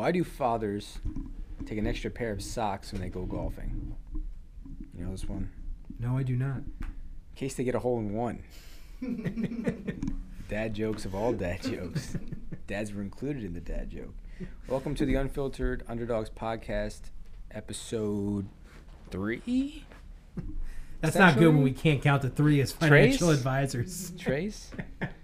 Why do fathers take an extra pair of socks when they go golfing? You know this one? No, I do not. In case they get a hole in one. dad jokes of all dad jokes. Dads were included in the dad joke. Welcome to the Unfiltered Underdogs podcast, episode three. That's not good when we can't count to three as financial Trace? advisors. Trace?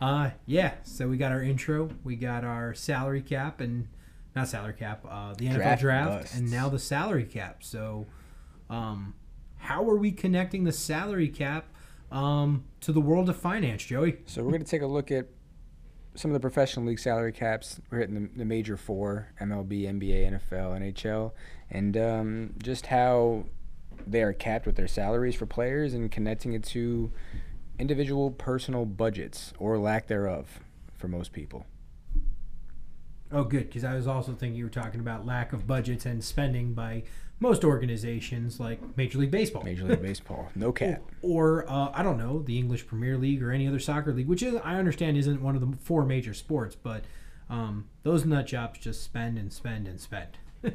Uh, yeah. So we got our intro, we got our salary cap, and not salary cap, uh, the NFL Draft draft, and now the salary cap. So, um, how are we connecting the salary cap um, to the world of finance, Joey? So we're going to take a look at some of the professional league salary caps. We're hitting the, the major four: MLB, NBA, NFL, NHL, and um, just how they are capped with their salaries for players and connecting it to individual personal budgets or lack thereof for most people. Oh, good, because I was also thinking you were talking about lack of budgets and spending by most organizations like Major League Baseball. Major League Baseball, no cap. or uh, I don't know the English Premier League or any other soccer league, which is I understand isn't one of the four major sports, but um, those nut jobs just spend and spend and spend.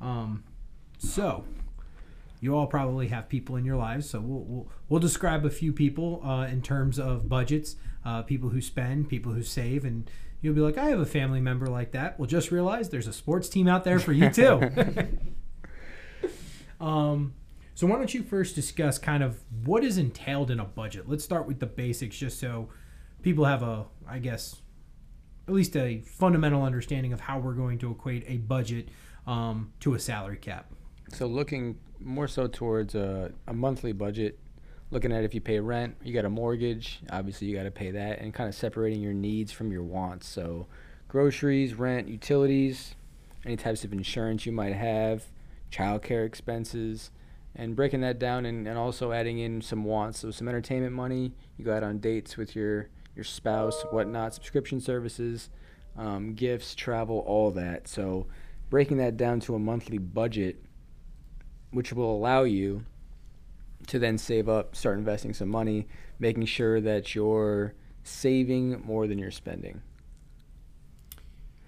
um, so you all probably have people in your lives, so we'll we'll, we'll describe a few people uh, in terms of budgets, uh, people who spend, people who save, and. You'll be like, I have a family member like that. Well, just realize there's a sports team out there for you too. Um, so why don't you first discuss kind of what is entailed in a budget? Let's start with the basics, just so people have a, I guess, at least a fundamental understanding of how we're going to equate a budget um, to a salary cap. So looking more so towards a, a monthly budget, looking at if you pay rent, you got a mortgage, obviously you got to pay that, and kind of separating your needs from your wants. So groceries, rent, utilities, any types of insurance you might have, childcare expenses, and breaking that down and, and also adding in some wants. So some entertainment money, you go out on dates with your your spouse, whatnot, subscription services, um, gifts, travel, all that. So breaking that down to a monthly budget which will allow you to then save up, start investing some money, making sure that you're saving more than you're spending.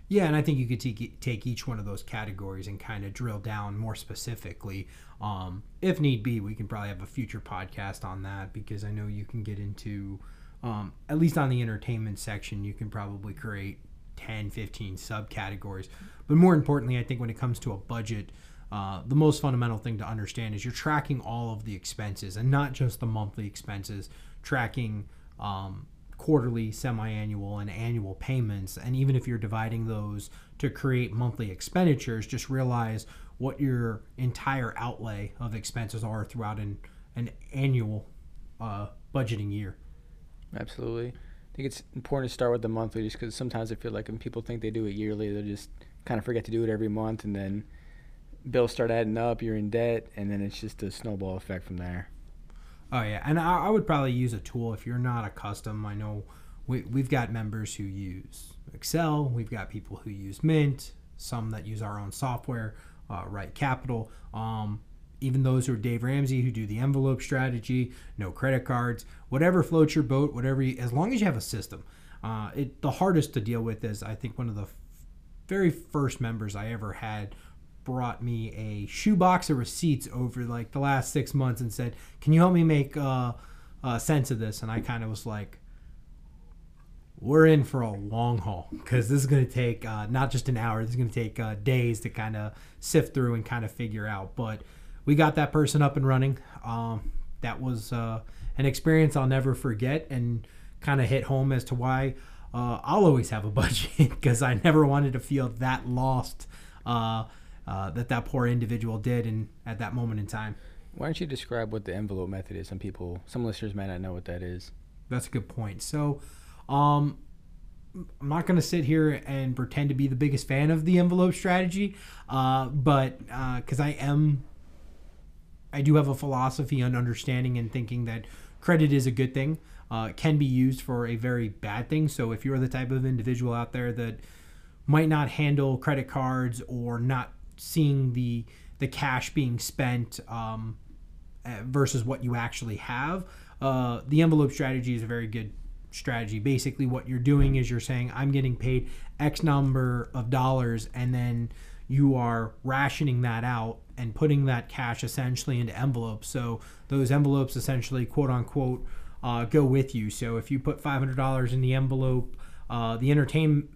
Yeah, and I think you could take each one of those categories and kind of drill down more specifically. Um, if need be, we can probably have a future podcast on that because I know you can get into, um, at least on the entertainment section, you can probably create 10, 15 subcategories. But more importantly, I think when it comes to a budget, uh, the most fundamental thing to understand is you're tracking all of the expenses and not just the monthly expenses, tracking um, quarterly, semi-annual, and annual payments. And even if you're dividing those to create monthly expenditures, just realize what your entire outlay of expenses are throughout an, an annual uh, budgeting year. Absolutely. I think it's important to start with the monthly just because sometimes I feel like when people think they do it yearly, they just kind of forget to do it every month and then bills start adding up, you're in debt, and then it's just a snowball effect from there. Oh yeah, and I, I would probably use a tool if you're not accustomed. I know we we've got members who use Excel. We've got people who use Mint. Some that use our own software, uh, Right Capital. Um, even those who are Dave Ramsey who do the envelope strategy, no credit cards, whatever floats your boat, whatever. You, as long as you have a system. Uh, it the hardest to deal with is I think one of the very first members I ever had brought me a shoebox of receipts over like the last six months and said, "Can you help me make uh, uh, sense of this?" And I kind of was like, "We're in for a long haul because this is going to take uh, not just an hour. This is going to take uh, days to kind of sift through and kind of figure out." But we got that person up and running. Um, that was uh, an experience I'll never forget, and kind of hit home as to why uh, I'll always have a budget because I never wanted to feel that lost. Uh, uh, that that poor individual did and at that moment in time. Why don't you describe what the envelope method is? Some people, some listeners may not know what that is. That's a good point. So, um, I'm not going to sit here and pretend to be the biggest fan of the envelope strategy, uh, but because I am, I do have a philosophy on understanding and thinking that credit is a good thing. Uh, can be used for a very bad thing. So if you're the type of individual out there that might not handle credit cards or not seeing the the cash being spent um, uh, versus what you actually have, uh, the envelope strategy is a very good strategy. Basically, what you're doing is you're saying, I'm getting paid X number of dollars, and then you are rationing that out and putting that cash essentially into envelopes. So those envelopes essentially, quote unquote, uh, go with you. So if you put $500 in the envelope, uh, the entertainment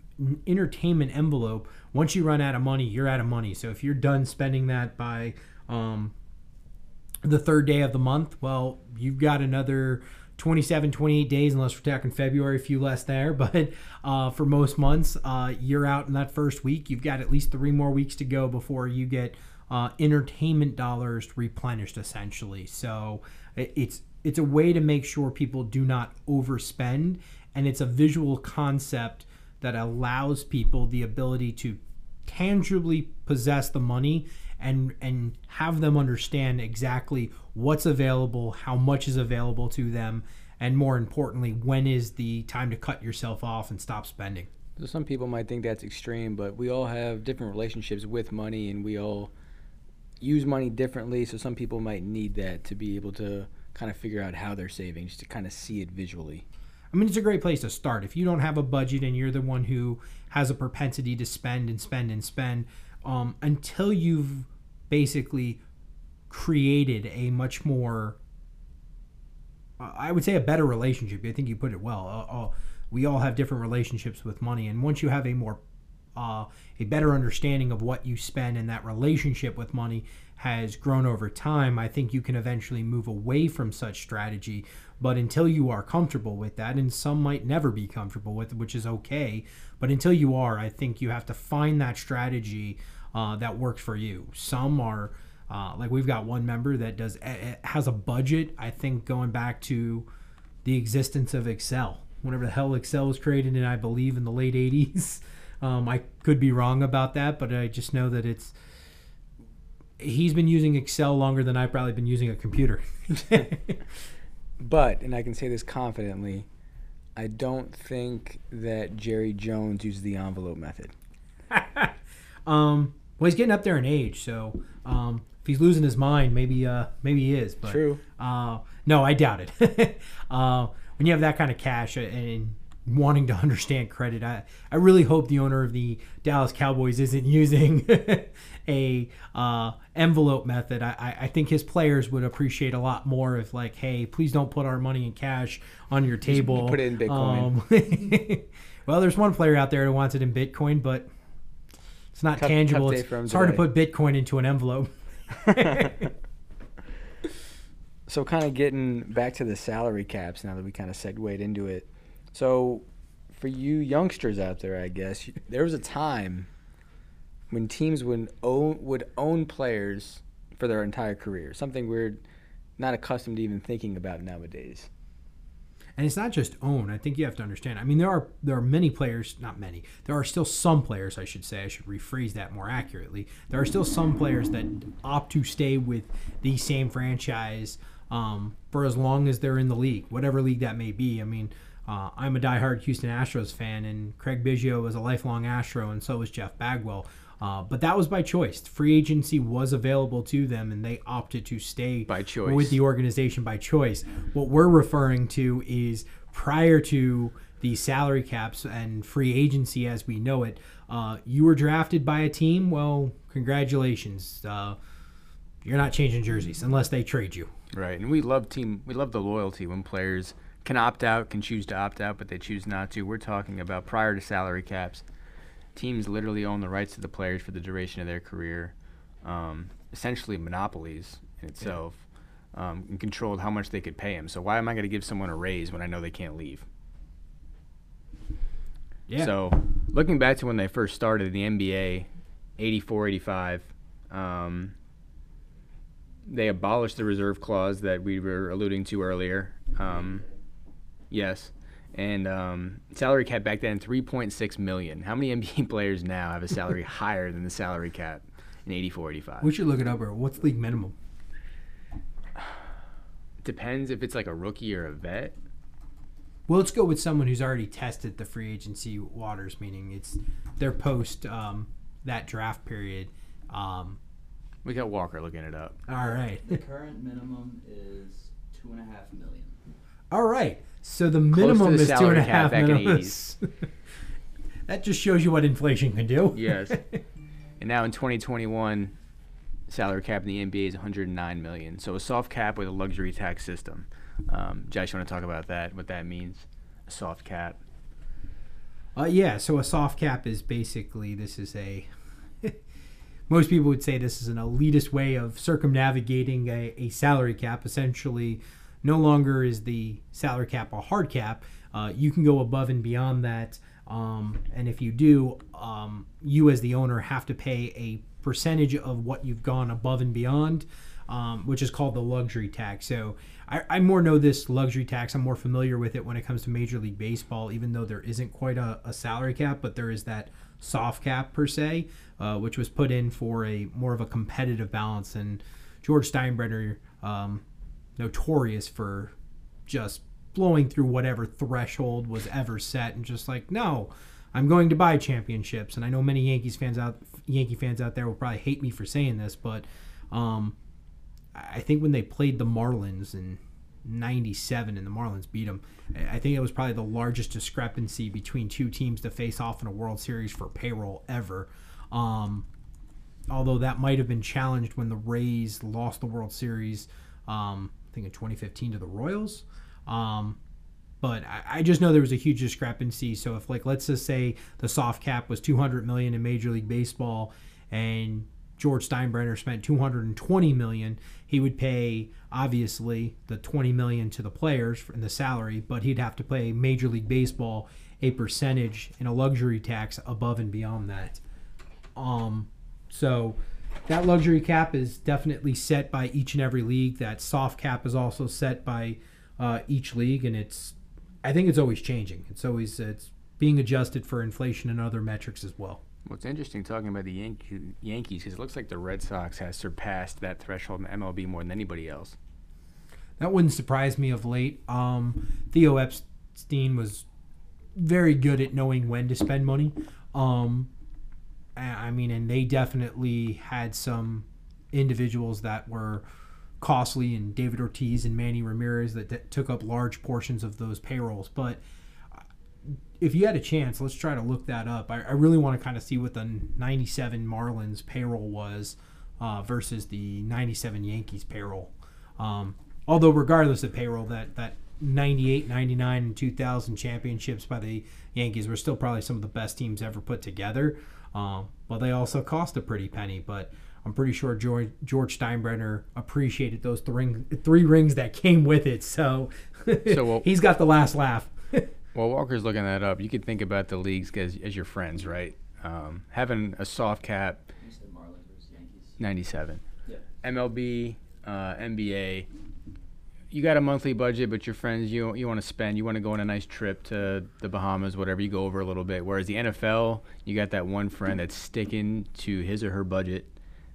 entertainment envelope, once you run out of money, you're out of money. So if you're done spending that by um, the third day of the month, well, you've got another 27, 28 days, unless we're talking February, a few less there. But uh, for most months, uh, you're out in that first week. You've got at least three more weeks to go before you get uh, entertainment dollars replenished, essentially. So it's it's a way to make sure people do not overspend, and it's a visual concept that allows people the ability to tangibly possess the money and and have them understand exactly what's available, how much is available to them, and more importantly, when is the time to cut yourself off and stop spending. So some people might think that's extreme, but we all have different relationships with money, and we all use money differently. So some people might need that to be able to kind of figure out how they're saving, just to kind of see it visually. I mean, it's a great place to start. If you don't have a budget and you're the one who has a propensity to spend and spend and spend, um, until you've basically created a much more I would say a better relationship. I think you put it well. Uh, uh, we all have different relationships with money, and once you have a more uh, a better understanding of what you spend and that relationship with money has grown over time, I think you can eventually move away from such strategy. But until you are comfortable with that, and some might never be comfortable with, which is okay. But until you are, I think you have to find that strategy uh, that works for you. Some are uh, like we've got one member that does eh, eh, has a budget. I think going back to the existence of Excel, whenever the hell Excel was created, and I believe in the late '80s. Um, I could be wrong about that, but I just know that it's he's been using Excel longer than I've probably been using a computer. but, and I can say this confidently, I don't think that Jerry Jones uses the envelope method. um, well, he's getting up there in age, so um, if he's losing his mind, maybe uh, maybe he is. But, True. Uh, no, I doubt it. uh, when you have that kind of cash and wanting to understand credit, I, I really hope the owner of the Dallas Cowboys isn't using a uh, envelope method. I, I think his players would appreciate a lot more if like, hey, please don't put our money in cash on your table. Put it in Bitcoin. Um, well, there's one player out there who wants it in Bitcoin, but it's not Tough- tangible. tough it's it's hard to put Bitcoin into an envelope. So, kind of getting back to the salary caps now that we kind of segued into it. So, for you youngsters out there, I guess there was a time when teams would own would own players for their entire career. Something we're not accustomed to even thinking about nowadays. and it's not just own. I think you have to understand. I mean, there are there are many players, not many. There are still some players, I should say. I should rephrase that more accurately. There are still some players that opt to stay with the same franchise um, for as long as they're in the league, whatever league that may be. I mean. Uh, I'm a diehard Houston Astros fan, and Craig Biggio was a lifelong Astro, and so was Jeff Bagwell. Uh, but that was by choice. Free agency was available to them, and they opted to stay By choice. with the organization by choice. What we're referring to is prior to the salary caps and free agency as we know it, uh, you were drafted by a team. Well, congratulations. Uh, you're not changing jerseys unless they trade you. Right, and we love team. We love the loyalty when players can opt out, can choose to opt out, but they choose not to. We're talking about prior to salary caps, teams literally own the rights to the players for the duration of their career, um, essentially monopolies in itself, um, and controlled how much they could pay them. So why am I going to give someone a raise when I know they can't leave? Yeah. So, looking back to when they first started the NBA, 84, 85, um, they abolished the reserve clause that we were alluding to earlier. Um, yes. And um, salary cap back then, 3.6 million. How many NBA players now have a salary higher than the salary cap in 84, 85? we should look it up. Or what's the league minimum? Depends if it's like a rookie or a vet. Well, let's go with someone who's already tested the free agency waters, meaning it's their post um, that draft period. Um, We got Walker looking it up. all right. The current minimum is two and a half million. All right. So the minimum the is two and a half back in the minimums. that just shows you what inflation can do. Yes. and now in 2021, salary cap in the NBA is 109 million. So a soft cap with a luxury tax system. Um, Josh, you want to talk about that? What that means? A soft cap. Uh, yeah, so a soft cap is basically this is a. most people would say this is an elitist way of circumnavigating a, a salary cap. Essentially, no longer is the salary cap a hard cap. Uh, you can go above and beyond that. Um, and if you do, um, you as the owner have to pay a percentage of what you've gone above and beyond, um, which is called the luxury tax. So I, I, more know this luxury tax. I'm more familiar with it when it comes to Major League Baseball, even though there isn't quite a, a salary cap, but there is that soft cap per se, uh, which was put in for a more of a competitive balance. And George Steinbrenner, um, notorious for just blowing through whatever threshold was ever set and just like no i'm going to buy championships. And i know many yankees fans out yankee fans out there will probably hate me for saying this but um, i think when they played the marlins in 97 and the marlins beat them i think it was probably the largest discrepancy between two teams to face off in a world series for payroll ever. Um, although that might have been challenged when the rays lost the world series um, think in 2015 to the royals um, but I, I, just know there was a huge discrepancy. So if like let's just say the soft cap was 200 million in Major League Baseball, and George Steinbrenner spent 220 million, he would pay obviously the 20 million to the players in the salary, but he'd have to pay Major League Baseball a percentage in a luxury tax above and beyond that. Um, so that luxury cap is definitely set by each and every league. That soft cap is also set by uh, each league, and it's I think it's always changing. It's always it's being adjusted for inflation and other metrics as well. What's interesting talking about the Yankee, Yankees because it looks like the Red Sox has surpassed that threshold in MLB more than anybody else. That wouldn't surprise me of late. Um, Theo Epstein was very good at knowing when to spend money. Um, I mean, and they definitely had some individuals that were costly and David Ortiz and Manny Ramirez that, that took up large portions of those payrolls. But uh, if you had a chance, let's try to look that up. I, I really want to kind of see what the 97 Marlins payroll was uh, versus the 97 Yankees payroll. Um, although, regardless of payroll, that, that 98, 99, and 2000 championships by the Yankees were still probably some of the best teams ever put together. Um, but they also cost a pretty penny. But I'm pretty sure George, George Steinbrenner appreciated those three, three rings that came with it. So, so well, he's got the last laugh. While Walker's looking that up, you could think about the leagues as, as your friends, right? Um, having a soft cap. 97. Yeah. MLB, uh, NBA. You got a monthly budget, but your friends, you you want to spend, you want to go on a nice trip to the Bahamas, whatever. You go over a little bit. Whereas the NFL, you got that one friend that's sticking to his or her budget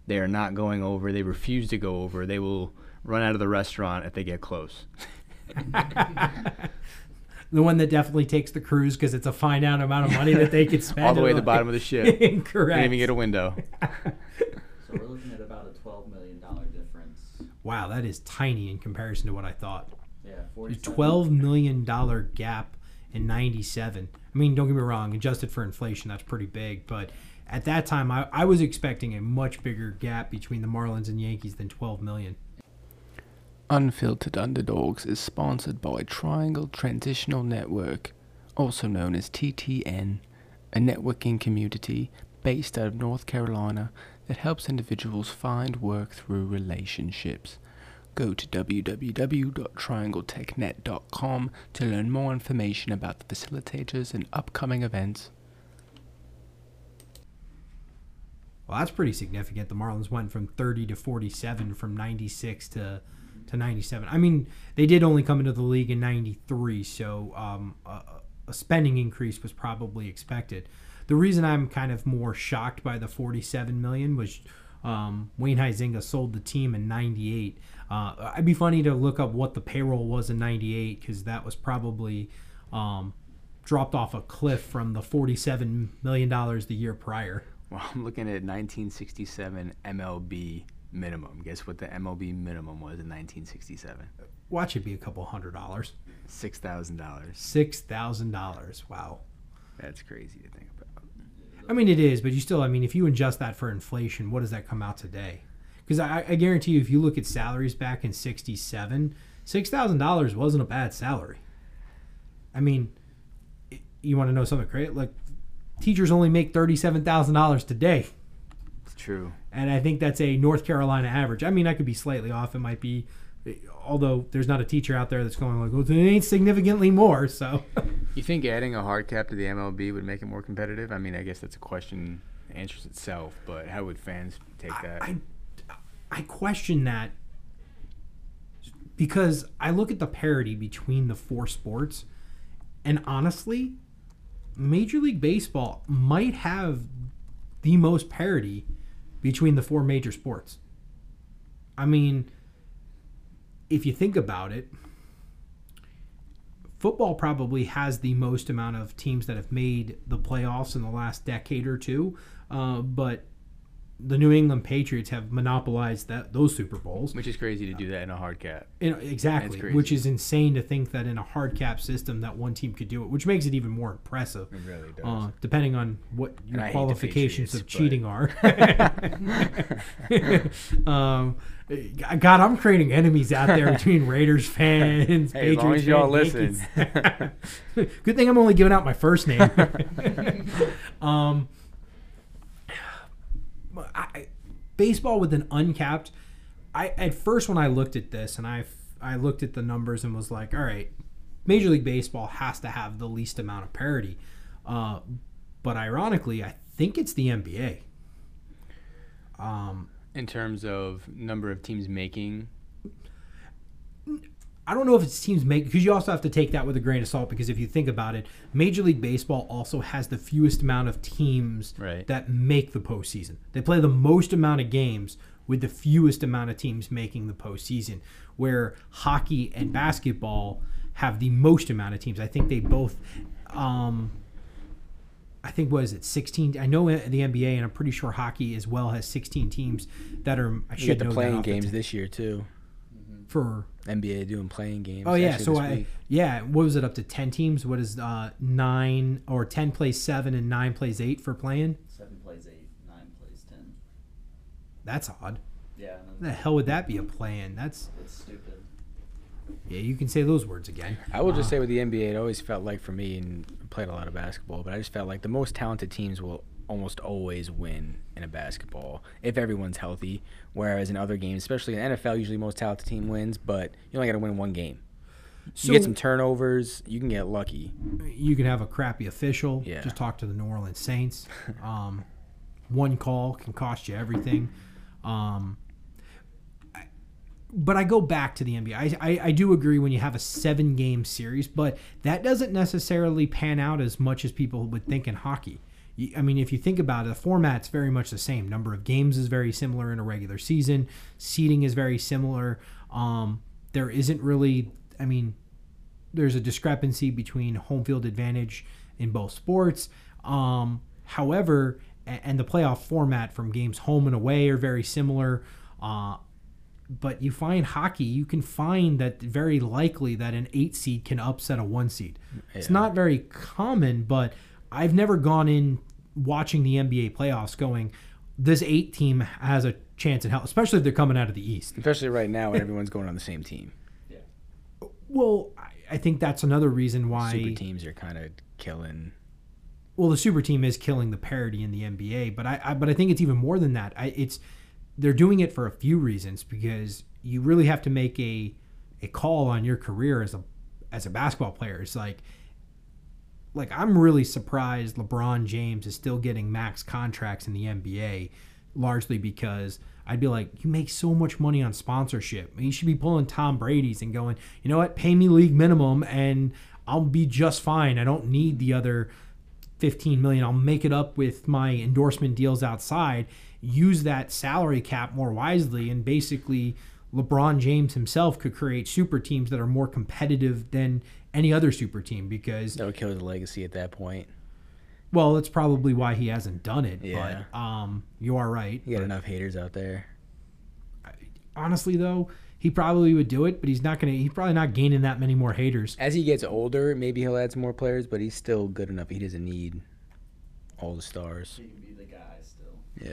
they are not going over. They refuse to go over. They will run out of the restaurant if they get close. the one that definitely takes the cruise because it's a finite amount of money that they could spend. All the way to the bottom of the ship. Incorrect. Can't even get a window. so we're looking at a twelve million dollar difference. Wow, that is tiny in comparison to what I thought. Yeah, twelve million dollar gap in '97. I mean, don't get me wrong, adjusted for inflation, that's pretty big, but at that time, I, I was expecting a much bigger gap between the Marlins and Yankees than 12 million. Unfiltered Underdogs is sponsored by Triangle Transitional Network, also known as TTN, a networking community based out of North Carolina that helps individuals find work through relationships. Go to www.triangletechnet.com to learn more information about the facilitators and upcoming events. Well, that's pretty significant. The Marlins went from 30 to 47 from 96 to to 97. I mean, they did only come into the league in 93, so um, a, a, spending increase was probably expected. The reason I'm kind of more shocked by the 47 million was um, Wayne Huizenga sold the team in 98. Uh, it'd be funny to look up what the payroll was in 98 because that was probably um, dropped off a cliff from the 47 million dollars the year prior. Well, I'm looking at 1967 MLB minimum. Guess what the MLB minimum was in 1967? Watch it be a couple hundred dollars. Six thousand dollars. Six thousand dollars. Wow. That's crazy to think. I mean, it is, but you still. I mean, if you adjust that for inflation, what does that come out today? Because I, I guarantee you, if you look at salaries back in '67, six thousand dollars wasn't a bad salary. I mean, you want to know something crazy? Like, teachers only make thirty-seven thousand dollars today. It's true. and I think that's a North Carolina average. I mean, I could be slightly off. It might be, although there's not a teacher out there that's going like, "Well, it ain't significantly more." So, You think adding a hard cap to the MLB would make it more competitive? I mean, I guess that's a question that answers itself, but how would fans take that? I, I question that because I look at the parity between the four sports, and honestly, Major League Baseball might have the most parity between the four major sports. I mean, if you think about it, football probably has the most amount of teams that have made the playoffs in the last decade or two, uh, but the New England Patriots have monopolized that those Super Bowls. Which is crazy to do that in a hard cap. You know, exactly, which is insane to think that in a hard cap system that one team could do it, which makes it even more impressive. It really does. Uh, depending on what your qualifications of Patriots, cheating are. um, God, I'm creating enemies out there between Raiders fans, Hey, as long Patriots as y'all Yankees. Good thing I'm only giving out my first name. um, I, baseball with an uncapped. I at first when I looked at this and I I looked at the numbers and was like, all right, Major League Baseball has to have the least amount of parity. Uh, but ironically, I think it's the NBA. Um, in terms of number of teams making, I don't know if it's teams make because you also have to take that with a grain of salt because if you think about it, Major League Baseball also has the fewest amount of teams Right. that make the postseason. They play the most amount of games with the fewest amount of teams making the postseason. Where hockey and basketball have the most amount of teams. I think they both. Um, I think what is it, sixteen? I know the NBA, and I'm pretty sure hockey as well has sixteen teams that are. I you should get the know that playing off the games this year too. For NBA doing play-in games. Oh yeah, so I week. yeah, what was it up to ten teams? What is uh nine or ten plays seven and nine plays eight for play-in? Seven plays eight, nine plays ten. That's odd. Yeah, the hell would that be a play-in? That's it's stupid. yeah, you can say those words again. I will just Uh, say with the NBA, it always felt like for me, and played a lot of basketball, but I just felt like the most talented teams will almost always win in a basketball if everyone's healthy. Whereas in other games, especially in NFL, usually most talented team wins, but you only got to win one game. So you get some turnovers, you can get lucky. you can have a crappy official. Yeah. Just talk to the New Orleans Saints. Um, one call can cost you everything. Um, I- but I go back to the NBA. I, I, I do agree when you have a seven game series, but that doesn't necessarily pan out as much as people would think in hockey. I mean, if you think about it, the format's very much the same. Number of games is very similar in a regular season. Seeding is very similar. Um, there isn't really, I mean, there's a discrepancy between home field advantage in both sports. Um, however, and the playoff format from games home and away are very similar. Uh, but you find hockey, you can find that very likely that an eight seed can upset a one seed. It's not very common, but I've never gone in watching the NBA playoffs going, this eight team has a chance in hell, especially if they're coming out of the East. Especially right now when everyone's going on the same team. Yeah. Well, I- I think that's another reason why Super teams are kind of killing. well, the super team is killing the parity in the NBA, but I, I but I think it's even more than that. I, it's they're doing it for a few reasons because you really have to make a a call on your career as a as a basketball player. It's like like I'm really surprised LeBron James is still getting max contracts in the NBA, largely because I'd be like, you make so much money on sponsorship. You should be pulling Tom Brady's and going, you know what, pay me league minimum and I'll be just fine. I don't need the other 15 million. I'll make it up with my endorsement deals outside. Use that salary cap more wisely and basically LeBron James himself could create super teams that are more competitive than any other super team because That would kill his legacy at that point. well, that's probably why he hasn't done it. Yeah. But um, you are right. You got enough haters out there. honestly, though, he probably would do it, but he's not gonna. He's probably not gaining that many more haters. As he gets older, maybe he'll add some more players, but he's still good enough. He doesn't need all the stars. He can be the guy still.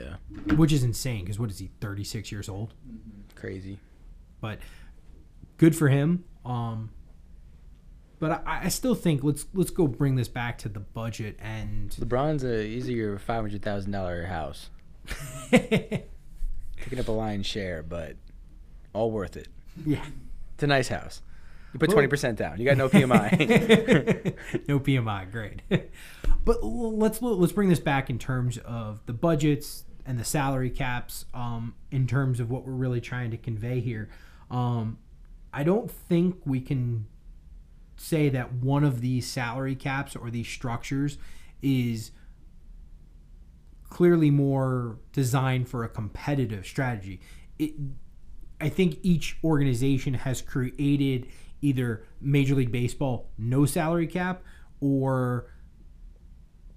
Yeah, which is insane because what is he 36 years old crazy. but good for him um but I, I still think let's let's go bring this back to the budget and LeBron's a your five hundred thousand dollar house, picking up a lion's share, but all worth it. yeah It's a nice house. You put twenty percent down. You got no PMI. no PMI, great. but let's let's bring this back in terms of the budgets and the salary caps. Um, in terms of what we're really trying to convey here, um, I don't think we can say that one of these salary caps or these structures is clearly more designed for a competitive strategy. It, I think each organization has created either Major League Baseball no salary cap or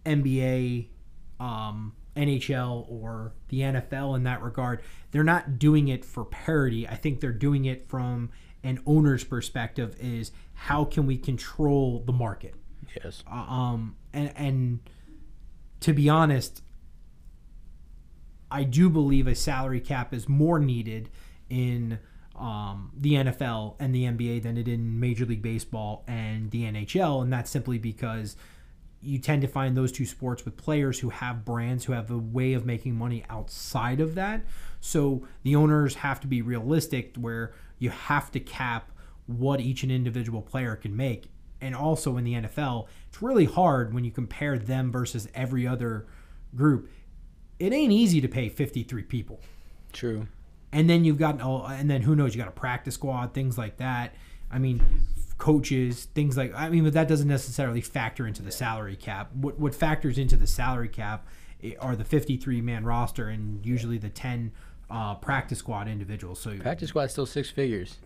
NBA, um, NHL, or the NFL in that regard. They're not doing it for parity. I think they're doing it from an owner's perspective is how can we control the market? yes. Uh, um, and and to be honest, I do believe a salary cap is more needed in um, the NFL and the NBA than it in Major League Baseball and the NHL, and that's simply because you tend to find those two sports with players who have brands who have a way of making money outside of that. So the owners have to be realistic where you have to cap what each and individual player can make. And also in the NFL, it's really hard when you compare them versus every other group. It ain't easy to pay 53 people True. and then you've got oh, and then who knows you got a practice squad things like that i mean coaches things like i mean but that doesn't necessarily factor into the salary cap what what factors into the salary cap eh, are the 53 man roster and usually the 10 uh, practice squad individuals so Practice squad's still six figures.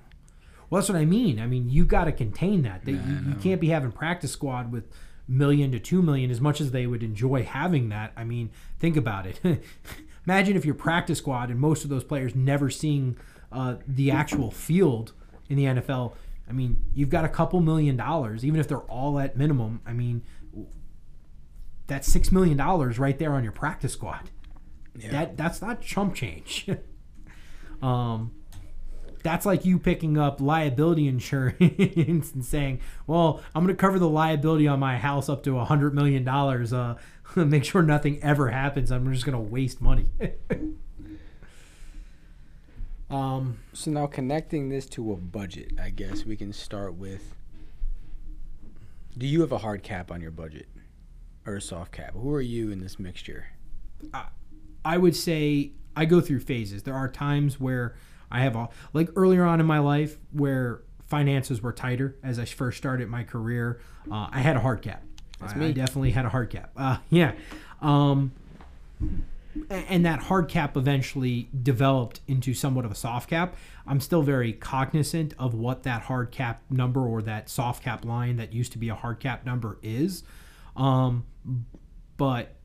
well, that's what I mean. I mean, you've got to contain that. They, Yeah, I you, you can't be having practice squad with million to two million as much as they would enjoy having that. I mean, think about it. Imagine if your practice squad and most of those players never seeing uh, the actual field in the NFL. I mean, you've got a couple million dollars, even if they're all at minimum. I mean, that's six million dollars right there on your practice squad. Yeah. That that's not chump change. um, that's like you picking up liability insurance and saying, "Well, I'm going to cover the liability on my house up to a hundred million dollars. Uh, make sure nothing ever happens. I'm just going to waste money." um, So now connecting this to a budget, I guess we can start with. Do you have a hard cap on your budget, or a soft cap? Who are you in this mixture? I would say I go through phases. There are times where I have a like earlier on in my life where finances were tighter as I first started my career. Uh, I had a hard cap. That's I, me. I definitely had a hard cap. Uh, yeah. Um, and that hard cap eventually developed into somewhat of a soft cap. I'm still very cognizant of what that hard cap number or that soft cap line that used to be a hard cap number is. Um, but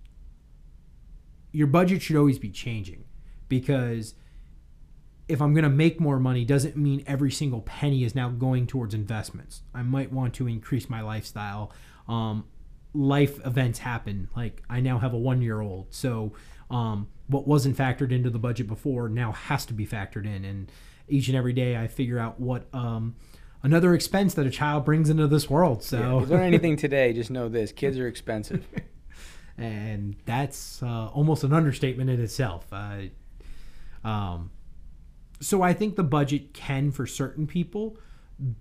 your budget should always be changing because if I'm going to make more money doesn't mean every single penny is now going towards investments. I might want to increase my lifestyle. Um, life events happen. Like I now have a one year old. So um, what wasn't factored into the budget before now has to be factored in. And each and every day I figure out what um, another expense that a child brings into this world. So Yeah, if you learn anything today, just know this: kids are expensive. and that's uh, almost an understatement in itself. Uh, um, so I think the budget can, for certain people,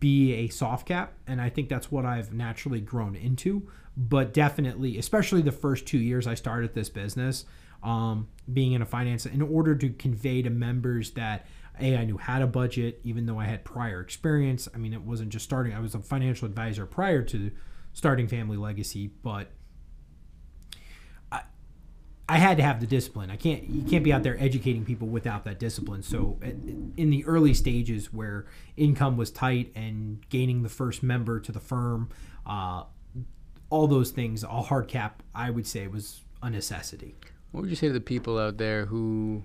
be a soft cap, and I think that's what I've naturally grown into. But definitely, especially the first two years I started this business, um, being in a finance, in order to convey to members that a I knew how to budget, even though I had prior experience. I mean, it wasn't just starting; I was a financial advisor prior to starting Family Legacy, but I had to have the discipline. I can't you can't be out there educating people without that discipline. So in the early stages where income was tight and gaining the first member to the firm, uh, all those things, a hard cap, I would say was a necessity. What would you say to the people out there who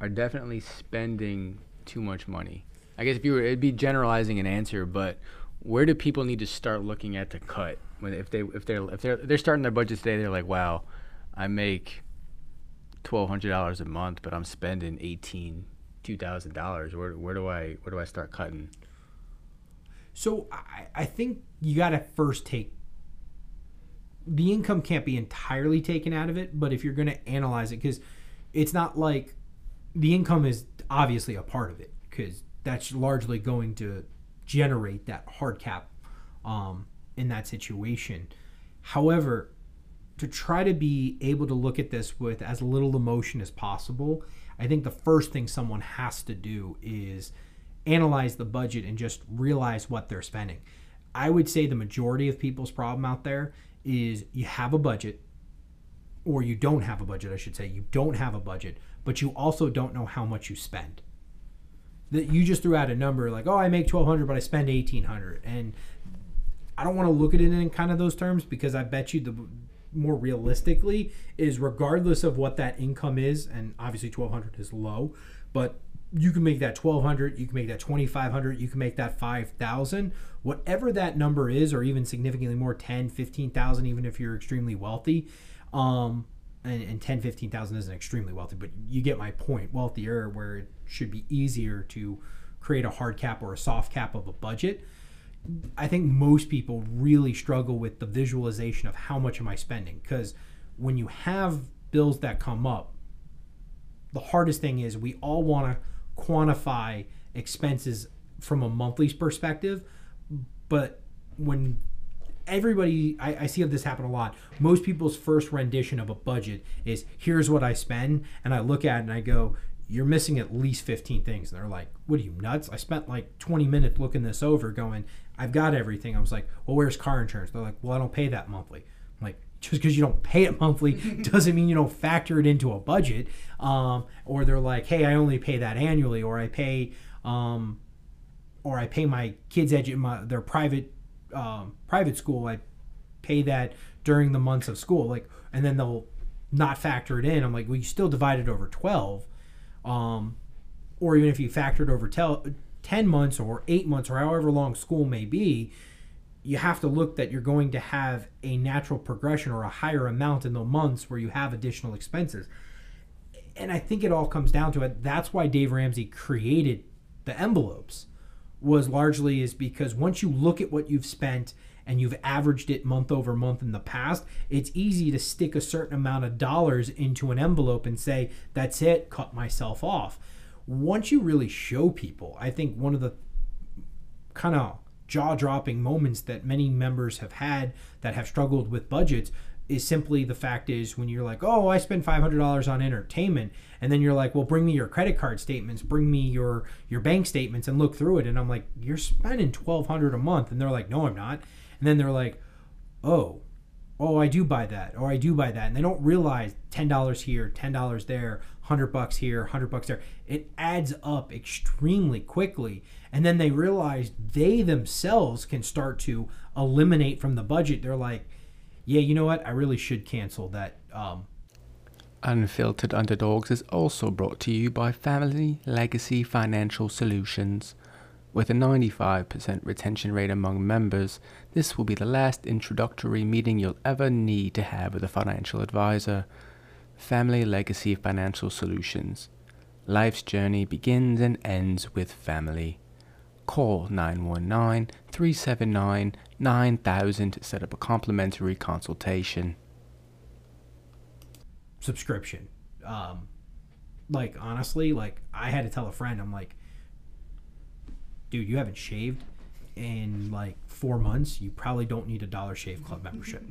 are definitely spending too much money? I guess if you were, it'd be generalizing an answer, but where do people need to start looking at to cut when if they if they're if they're they're starting their budget today, they're like, wow, I make twelve hundred dollars a month, but I'm spending eighteen two thousand dollars. Where where do I where do I start cutting? So I, I think you got to first take the income can't be entirely taken out of it, but if you're going to analyze it, because it's not like the income is obviously a part of it, because that's largely going to generate that hard cap um, in that situation. However, to try to be able to look at this with as little emotion as possible, I think the first thing someone has to do is analyze the budget and just realize what they're spending. I would say the majority of people's problem out there is you have a budget or you don't have a budget, I should say. You don't have a budget, but you also don't know how much you spend. That you just threw out a number like, "Oh, I make 1200 but I spend 1800." And I don't want to look at it in kind of those terms because I bet you the more realistically is regardless of what that income is and obviously 1200 is low, but you can make that 1200 you can make that 2500 you can make that 5000 whatever that number is or even significantly more 10 15000 even if you're extremely wealthy um and, and 10 15000 isn't extremely wealthy but you get my point. Wealthier where it should be easier to create a hard cap or a soft cap of a budget i think most people really struggle with the visualization of how much am i spending because when you have bills that come up the hardest thing is we all want to quantify expenses from a monthly perspective, but when everybody I, I, see this happen a lot. Most people's first rendition of a budget is here's what i spend and i look at it and i go you're missing at least 15 things. And they're like what are you nuts? I spent like 20 minutes looking this over going i've got everything. I was like well where's car insurance? They're like well i don't pay that monthly. I'm like just because you don't pay it monthly doesn't mean you don't factor it into a budget. Um, or they're like, hey, I only pay that annually, or I pay, um, or I pay my kids' edu- my, their private um, private school. I pay that during the months of school, like, and then they'll not factor it in. I'm like, well, you still divide it over twelve, um, or even if you factor it over tel- ten months or eight months or however long school may be you have to look that you're going to have a natural progression or a higher amount in the months where you have additional expenses. And I think it all comes down to it. That's why Dave Ramsey created the envelopes was largely is because once you look at what you've spent and you've averaged it month over month in the past, it's easy to stick a certain amount of dollars into an envelope and say, that's it, cut myself off. Once you really show people, I think one of the kind of jaw dropping moments that many members have had that have struggled with budgets is simply the fact is when you're like, oh, I spend five hundred dollars on entertainment, and then you're like, well, bring me your credit card statements, bring me your your bank statements, and look through it, and I'm like, you're spending twelve hundred a month, and they're like, no, I'm not, and then they're like, oh, oh, I do buy that, or I do buy that, and they don't realize ten dollars here, ten dollars there, hundred bucks here, hundred bucks there. It adds up extremely quickly, and then they realize they themselves can start to eliminate from the budget. They're like, yeah, you know what? I really should cancel that. Um, Unfiltered Underdogs is also brought to you by Family Legacy Financial Solutions. With a 95% retention rate among members, this will be the last introductory meeting you'll ever need to have with a financial advisor. Family Legacy Financial Solutions. Life's journey begins and ends with family. Call 919 379 9000 to set up a complimentary consultation. Subscription. Um, like, honestly, like, I had to tell a friend, I'm like, dude, you haven't shaved in like four months. You probably don't need a Dollar Shave Club membership.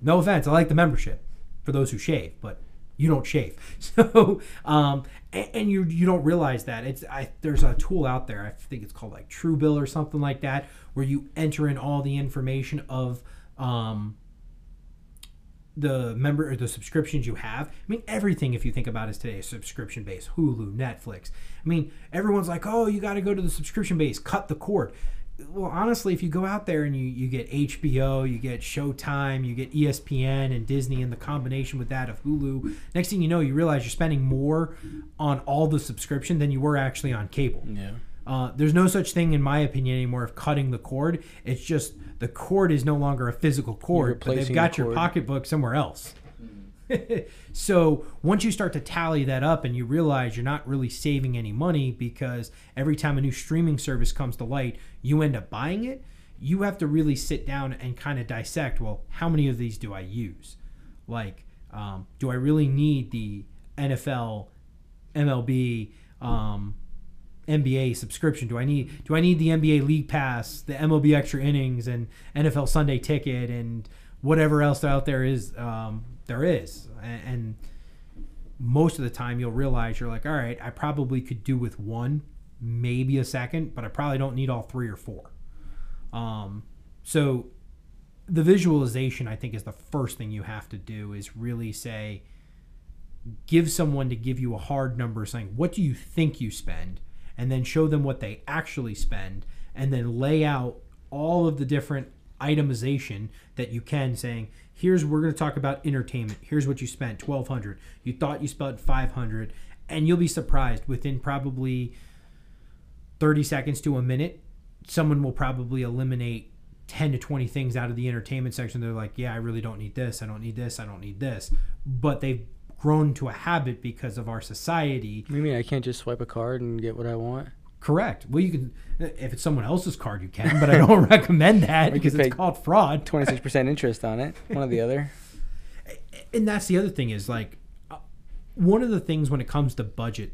No offense, I like the membership for those who shave, but you don't shave. So, um, and, and, you you don't realize that it's I, there's a tool out there. I think it's called like Truebill or something like that, where you enter in all the information of um, the member or the subscriptions you have. I mean, everything if you think about it is today subscription based. Hulu, Netflix. I mean, everyone's like, oh, you got to go to the subscription base, cut the cord well, honestly, if you go out there and you, you get HBO, you get Showtime, you get ESPN and Disney, and the combination with that of Hulu, next thing you know, you realize you're spending more on all the subscription than you were actually on cable. Yeah. Uh, there's no such thing, in my opinion, anymore of cutting the cord. It's just the cord is no longer a physical cord, but they've got the your pocketbook somewhere else. so once you start to tally that up and you realize you're not really saving any money because every time a new streaming service comes to light, you end up buying it, you have to really sit down and kind of dissect well, how many of these do I use? Like, um, do I really need the NFL, MLB, um, NBA subscription? Do I need do I need the NBA League Pass, the MLB Extra Innings, and NFL Sunday Ticket, and whatever else out there is um, there is? And, and most of the time, you'll realize you're like, all right, I probably could do with one, maybe a second, but I probably don't need all three or four. Um, so the visualization, I think, is the first thing you have to do is really say, give someone to give you a hard number saying, what do you think you spend? And then show them what they actually spend, and then lay out all of the different itemization that you can saying here's we're going to talk about entertainment. Here's what you spent 1200 you thought you spent 500 and you'll be surprised. Within probably 30 seconds to a minute someone will probably eliminate 10 to 20 things out of the entertainment section. They're like yeah i really don't need this. I don't need this. I don't need this. But they've grown to a habit because of our society you mean I can't just swipe a card and get what I want? correct well you can if it's someone else's card you can but i don't recommend that because it's called fraud 26% interest on it, one or the other. and that's the other thing is like uh, one of the things when it comes to budget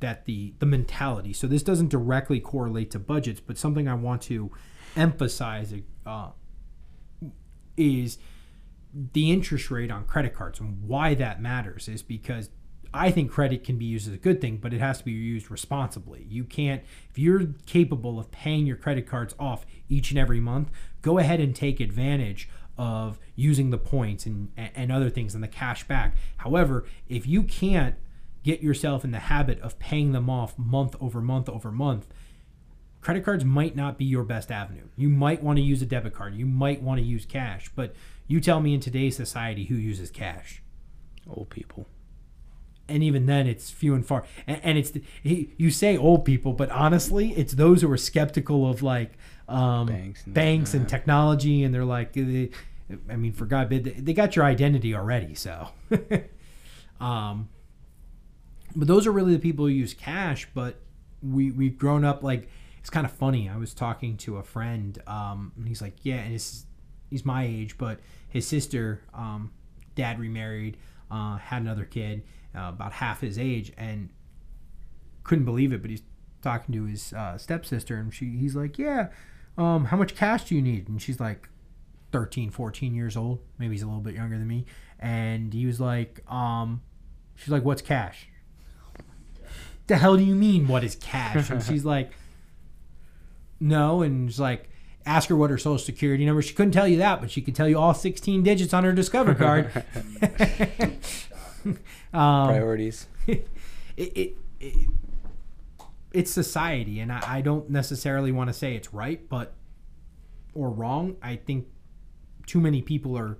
that the the mentality so this doesn't directly correlate to budgets but something i want to emphasize uh, is the interest rate on credit cards and why that matters is because I think credit can be used as a good thing, but it has to be used responsibly. You can't, if you're capable of paying your credit cards off each and every month, go ahead and take advantage of using the points and, and other things and the cash back. However, if you can't get yourself in the habit of paying them off month over month over month, credit cards might not be your best avenue. You might want to use a debit card. You might want to use cash, but you tell me in today's society who uses cash. Old people. And even then, it's few and far. And, and it's he- you say old people, but honestly, it's those who are skeptical of like um, Banks and- banks and technology, and they're like, they, I mean, for God, bid, they, got your identity already. So, um, but those are really the people who use cash. But we we've grown up like it's kind of funny. I was talking to a friend, um, and he's like, yeah, and his, he's my age, but his sister, um, dad remarried, uh, had another kid, uh, about half his age, and couldn't believe it. But he's talking to his uh, stepsister, and she he's like, yeah, um, how much cash do you need? And she's like. 13 14 years old maybe he's a little bit younger than me and he was like um she's like what's cash the hell do you mean what is cash and she's like no and she's like ask her what her social security number she couldn't tell you that but she could tell you all 16 digits on her discover card um, Priorities. it, it, it it's society and I, I don't necessarily want to say it's right but or wrong i think too many people are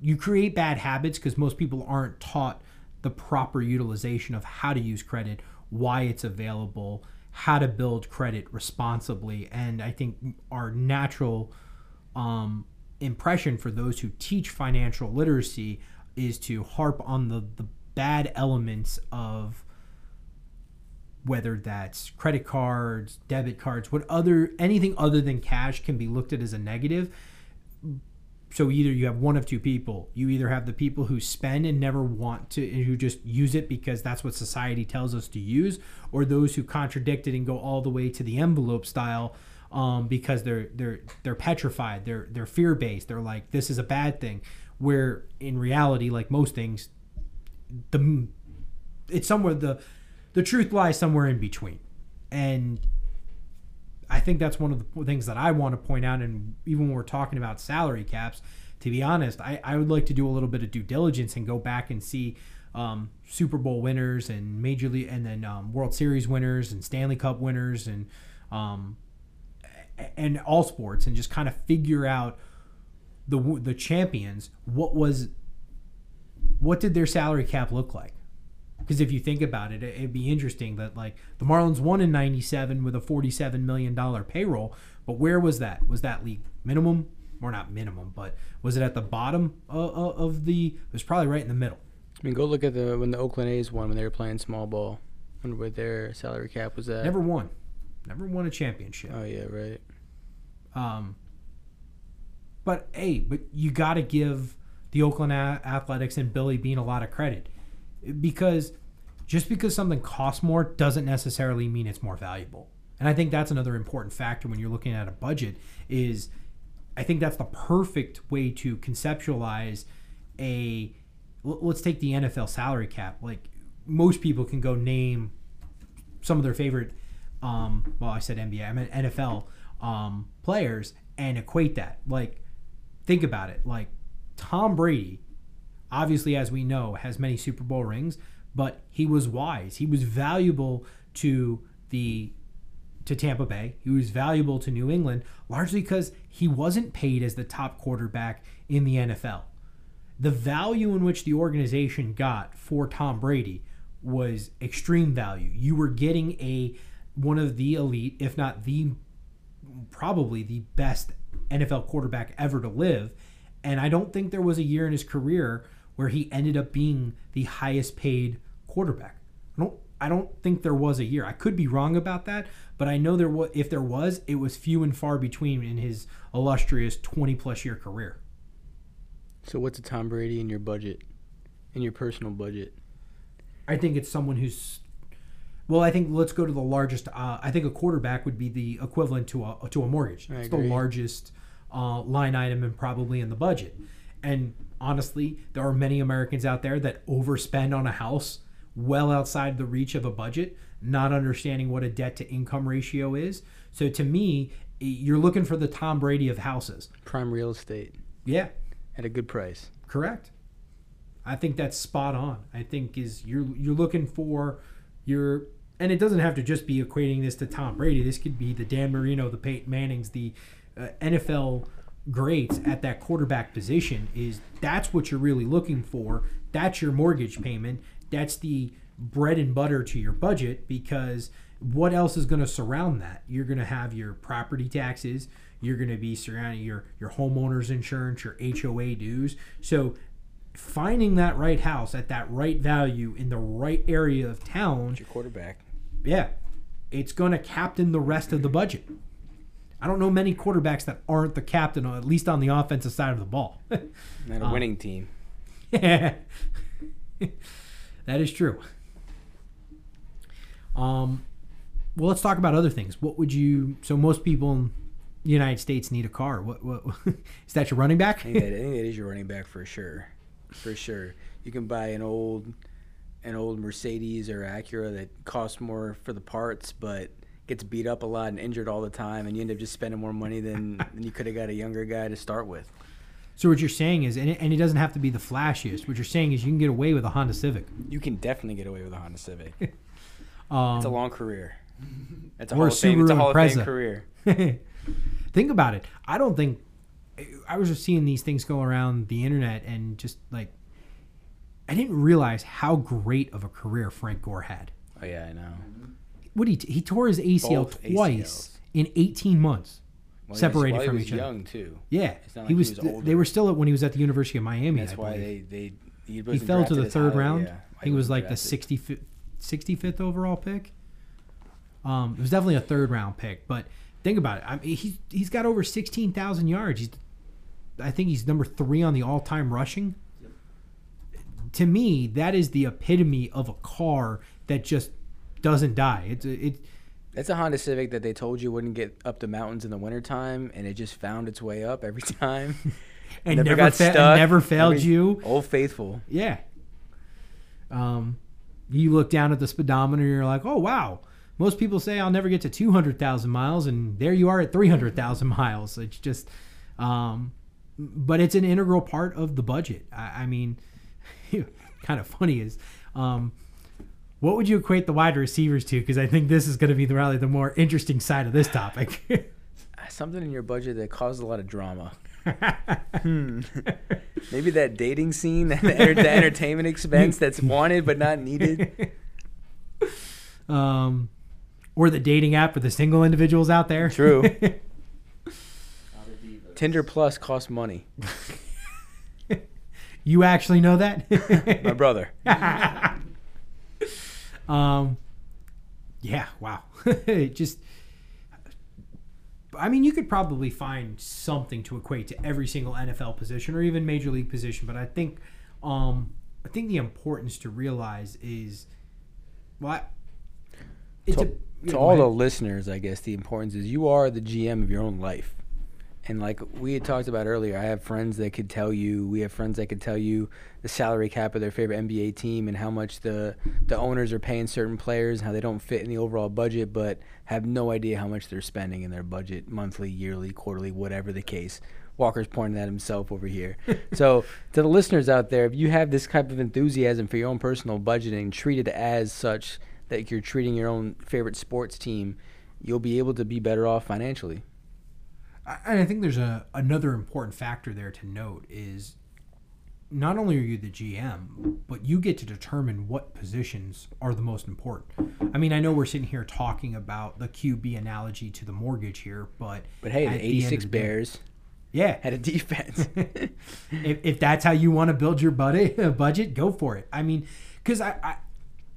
you create bad habits because most people aren't taught the proper utilization of how to use credit why it's available how to build credit responsibly and i think our natural um, impression for those who teach financial literacy is to harp on the, the bad elements of whether that's credit cards, debit cards, what other anything other than cash can be looked at as a negative. So either you have one of two people. You either have the people who spend and never want to and who just use it because that's what society tells us to use, or those who contradict it and go all the way to the envelope style um, because they're they're they're petrified, they're they're fear based. They're like this is a bad thing. Where in reality, like most things, the it's somewhere the the truth lies somewhere in between and i think that's one of the things that i want to point out and even when we're talking about salary caps to be honest i, I would like to do a little bit of due diligence and go back and see um, super bowl winners and major league and then um, world series winners and stanley cup winners and um, and all sports and just kind of figure out the the champions what was what did their salary cap look like Because if you think about it, it- it'd be interesting that like the Marlins won in '97 with a 47 million dollar payroll, but where was that? Was that league minimum or not minimum? But was it at the bottom of, of the? It was probably right in the middle. I mean, go look at the when the Oakland A's won when they were playing small ball. Wonder what their salary cap was at. Never won, never won a championship. Oh yeah, right. Um, but hey, but you got to give the Oakland A- Athletics and Billy Beane a lot of credit because just because something costs more doesn't necessarily mean it's more valuable. And I think that's another important factor when you're looking at a budget is I think that's the perfect way to conceptualize a let's take the NFL salary cap. Like most people can go name some of their favorite um well I said NBA, I meant NFL um players and equate that. Like think about it. Like Tom Brady obviously as we know has many Super Bowl rings, but he was wise. He was valuable to the to Tampa Bay. He was valuable to New England largely because he wasn't paid as the top quarterback in the NFL. The value in which the organization got for Tom Brady was extreme value. You were getting a one of the elite, if not the probably the best NFL quarterback ever to live. And I don't think there was a year in his career where he ended up being the highest paid quarterback. I don't I don't think there was a year. I could be wrong about that, but I know there was if there was, it was few and far between in his illustrious 20 plus year career. So what's a Tom Brady in your budget, in your personal budget? I think it's someone who's well, I think let's go to the largest. Uh, I think a quarterback would be the equivalent to a to a mortgage. I it's the largest uh, line item and probably in the budget. And honestly, there are many Americans out there that overspend on a house well outside the reach of a budget, not understanding what a debt to income ratio is. So to me, you're looking for the Tom Brady of houses. Prime real estate Yeah, at a good price. Correct. I think that's spot on. I think is you're you're looking for your and it doesn't have to just be equating this to Tom Brady. This could be the Dan Marino, the Peyton Mannings, the uh, NFL greats at that quarterback position. Is that's what you're really looking for? That's your mortgage payment. That's the bread and butter to your budget because what else is going to surround that? You're going to have your property taxes. You're going to be surrounding your your homeowners insurance, your HOA dues. So finding that right house at that right value in the right area of town, Your quarterback. yeah, it's going to captain the rest of the budget. I don't know many quarterbacks that aren't the captain, at least on the offensive side of the ball. Not a Um, winning team. Yeah. That is true. Um, well, let's talk about other things. What would you? So most people in the United States need a car. What? What is that? Your running back? I think, that, I think that is your running back for sure. For sure. You can buy an old an old Mercedes or Acura that costs more for the parts but gets beat up a lot and injured all the time and you end up just spending more money than, than you could have got a younger guy to start with. So what you're saying is, and it, and it doesn't have to be the flashiest. What you're saying is, you can get away with a Honda Civic. You can definitely get away with a Honda Civic. Um, It's a long career. It's a Or Hall of Fame, it's a Hall of Fame career. think about it. I don't think I was just seeing these things go around the internet and just like I didn't realize how great of a career Frank Gore had. Oh yeah, I know. What he he tore his ACL Both twice ACLs. in 18 months. Well, he Separated he from was each other. young too. Yeah, It's not he like was. he was they older. were still at when he was at the University of Miami. That's I why believe. they they he, he wasn't fell to drafted the as third highly, round. yeah, he was wasn't like the drafted. 65th, 65th overall pick. Um, it was definitely a third round pick, but think about it. I mean, he's he's got over 16,000 yards. He's, I think he's number three on the all time rushing. To me, that is the epitome of a car that just doesn't die. It's a, it. That's a Honda Civic that they told you wouldn't get up the mountains in the wintertime, and it just found its way up every time. And Never never, got fa- and stuck. never failed you. Old Faithful. Yeah. Um, you look down at the speedometer, you're like, oh wow. Most people say I'll never get to 200,000 miles, and there you are at 300,000 miles. It's just, um, but it's an integral part of the budget. I, I mean, kind of funny is, um, what would you equate the wide receivers to? Because I think this is going to be the probably the more interesting side of this topic. Something in your budget that caused a lot of drama. Hmm. Maybe that dating scene, that enter- the entertainment expense that's wanted but not needed. um, or the dating app for the single individuals out there. True. Out of divas. Tinder Plus costs money. you actually know that? My brother. Um, yeah. Wow. Just. I mean, you could probably find something to equate to every single NFL position or even major league position, but I think, um, I think the importance to realize is, what. It's to, a- to all the listeners, I guess the importance is you are the GM of your own life. And like we had talked about earlier, I have friends that could tell you, we have friends that could tell you the salary cap of their favorite NBA team and how much the the owners are paying certain players, how they don't fit in the overall budget, but have no idea how much they're spending in their budget monthly, yearly, quarterly, whatever the case. Walker's pointing at himself over here. so, to the listeners out there, if you have this type of enthusiasm for your own personal budgeting, treat it as such that you're treating your own favorite sports team, you'll be able to be better off financially. I- and I think there's a another important factor there to note is not only are you the GM, but you get to determine what positions are the most important. I mean, I know we're sitting here talking about the QB analogy to the mortgage here, but But hey, the the end of 86 the day- Bears yeah, had a defense. if, if that's how you want to build your budget, budget, go for it. I mean, because I, I,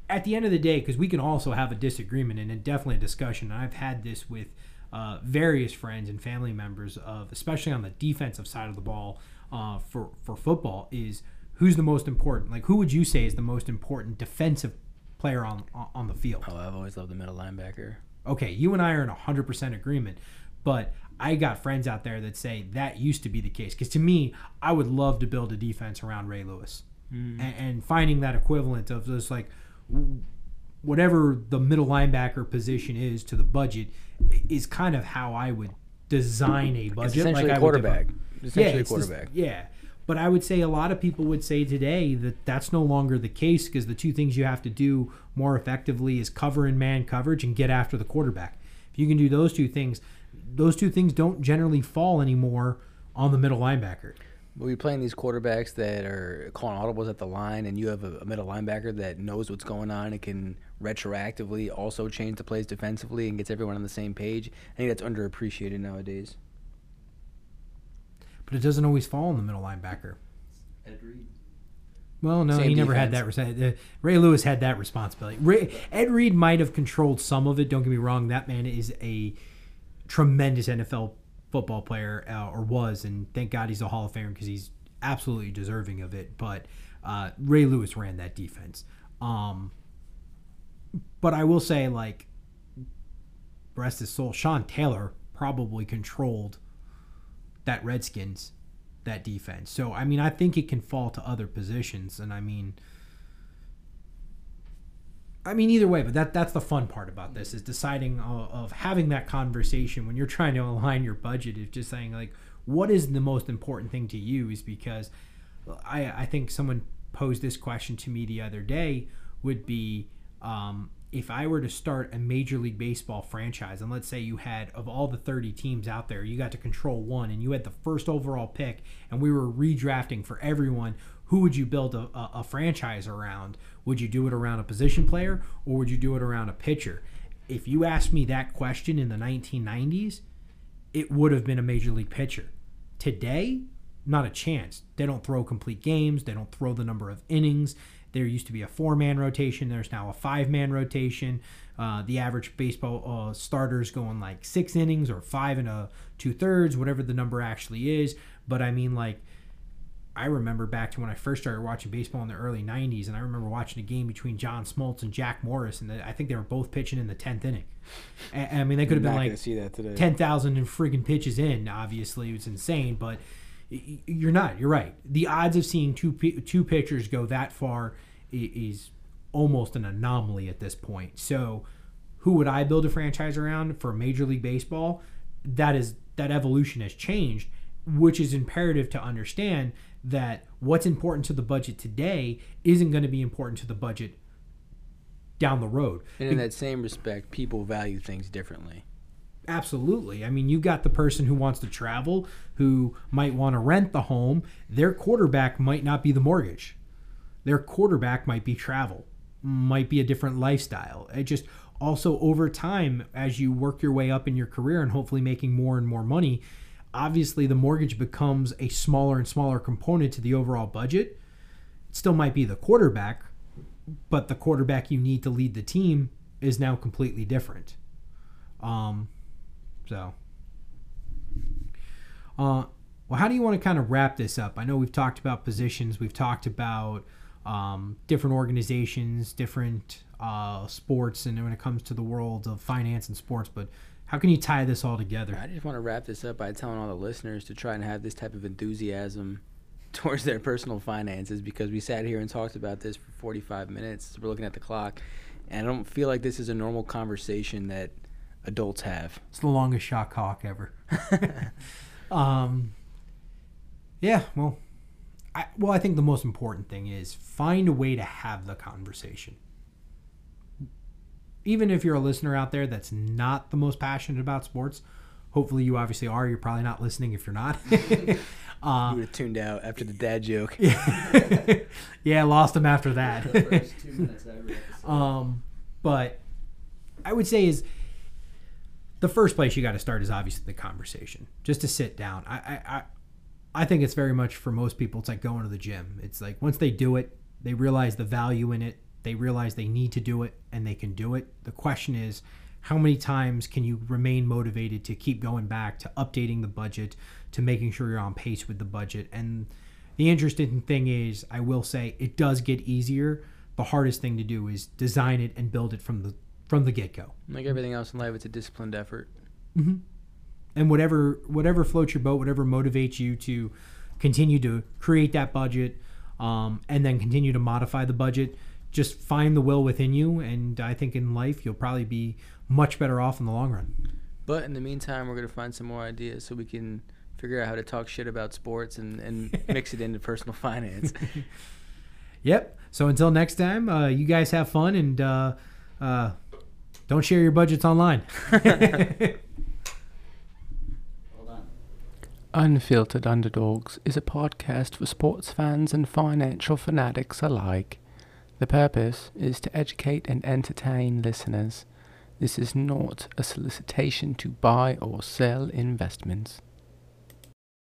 at the end of the day, because we can also have a disagreement and definitely a discussion. And I've had this with uh, various friends and family members of, especially on the defensive side of the ball uh, for for football, is who's the most important? Like, who would you say is the most important defensive player on on the field? oh, I've always loved the middle linebacker. okay, you and I are in 100% agreement, but I got friends out there that say that used to be the case. Because to me, I would love to build a defense around Ray Lewis. And, and finding that equivalent of just like whatever the middle linebacker position is to the budget is kind of how I would design a budget. It's essentially like a I would quarterback. essentially just- quarterback. yeah. But I would say a lot of people would say today that that's no longer the case because the two things you have to do more effectively is cover and man coverage and get after the quarterback. If you can do those two things, those two things don't generally fall anymore on the middle linebacker. But we playing these quarterbacks that are calling audibles at the line, and you have a middle linebacker that knows what's going on and can retroactively also change the plays defensively and gets everyone on the same page. I think that's underappreciated nowadays. But it doesn't always fall on the middle linebacker. Ed Reed. Well, no, Same he never had that. uh, Ray Lewis had that responsibility. Ray, Ed Reed might have controlled some of it. Don't get me wrong. That man is a tremendous NFL football player, uh, or was, and thank God he's a Hall of Famer because he's absolutely deserving of it. But uh, Ray Lewis ran that defense. Um, but I will say, like, rest his soul, Sean Taylor probably controlled that Redskins that defense. So I mean, I think it can fall to other positions, and I mean, I mean either way. But that that's the fun part about this is deciding of, of having that conversation when you're trying to align your budget. Is just saying like, what is the most important thing to use? Because I I think someone posed this question to me the other day would be. Um, if I were to start a Major League Baseball franchise, and let's say you had, of all the 30 teams out there, you got to control one, and you had the first overall pick, and we were redrafting for everyone, who would you build a, a, franchise around? Would you do it around a position player, or would you do it around a pitcher? If you asked me that question in the 1990s, it would have been a major league pitcher. Today, not a chance. They don't throw complete games. They don't throw the number of innings. There used to be a four man rotation. There's now a five man rotation. Uh, the average baseball uh, starters going like six innings or five and a two thirds, whatever the number actually is. But I mean, like, I remember back to when I first started watching baseball in the early 90s, and I remember watching a game between John Smoltz and Jack Morris, and I think they were both pitching in the 10th inning. I I mean, they could have been like gonna see that today. ten thousand and friggin' pitches in. Obviously, it's insane, but you're not. You're right. The odds of seeing two two pitchers go that far is almost an anomaly at this point. So, who would I build a franchise around for Major League Baseball? That is that evolution has changed, which is imperative to understand that what's important to the budget today isn't going to be important to the budget down the road. And in that same respect, people value things differently. Absolutely. I mean, you got the person who wants to travel, who might want to rent the home. Their quarterback might not be the mortgage. Their quarterback might be travel, might be a different lifestyle. It just also over time, as you work your way up in your career and hopefully making more and more money, obviously the mortgage becomes a smaller and smaller component to the overall budget. It still might be the quarterback, but the quarterback you need to lead the team is now completely different. Um, so, uh, well, how do you want to kind of wrap this up? I know we've talked about positions, we've talked about um, different organizations, different uh, sports, and when it comes to the world of finance and sports, but how can you tie this all together? I just want to wrap this up by telling all the listeners to try and have this type of enthusiasm towards their personal finances because we sat here and talked about this for 45 minutes. We're looking at the clock, and I don't feel like this is a normal conversation that adults have. It's the longest shot clock ever. um, yeah, well, I, well, I think the most important thing is find a way to have the conversation. Even if you're a listener out there that's not the most passionate about sports, hopefully you obviously are. You're probably not listening if you're not. uh, you would have tuned out after the dad joke. yeah, lost him after that. First two minutes of every episode. um, but I would say is the first place you got to start is obviously the conversation. Just to sit down. I, I, I, think it's very much for most people. It's like going to the gym. It's like once they do it, they realize the value in it. They realize they need to do it, and they can do it. The question is, how many times can you remain motivated to keep going back to updating the budget, to making sure you're on pace with the budget? And the interesting thing is, I will say, it does get easier. The hardest thing to do is design it and build it from the from the get go. Like everything else in life, it's a disciplined effort. Mm-hmm. And whatever whatever floats your boat, whatever motivates you to continue to create that budget, um, and then continue to modify the budget, just find the will within you. And I think in life, you'll probably be much better off in the long run. But in the meantime, we're gonna find some more ideas so we can figure out how to talk shit about sports and, and mix it into personal finance. Yep. So until next time, uh, you guys have fun and uh, uh, don't share your budgets online. Unfiltered Underdogs is a podcast for sports fans and financial fanatics alike. The purpose is to educate and entertain listeners. This is not a solicitation to buy or sell investments.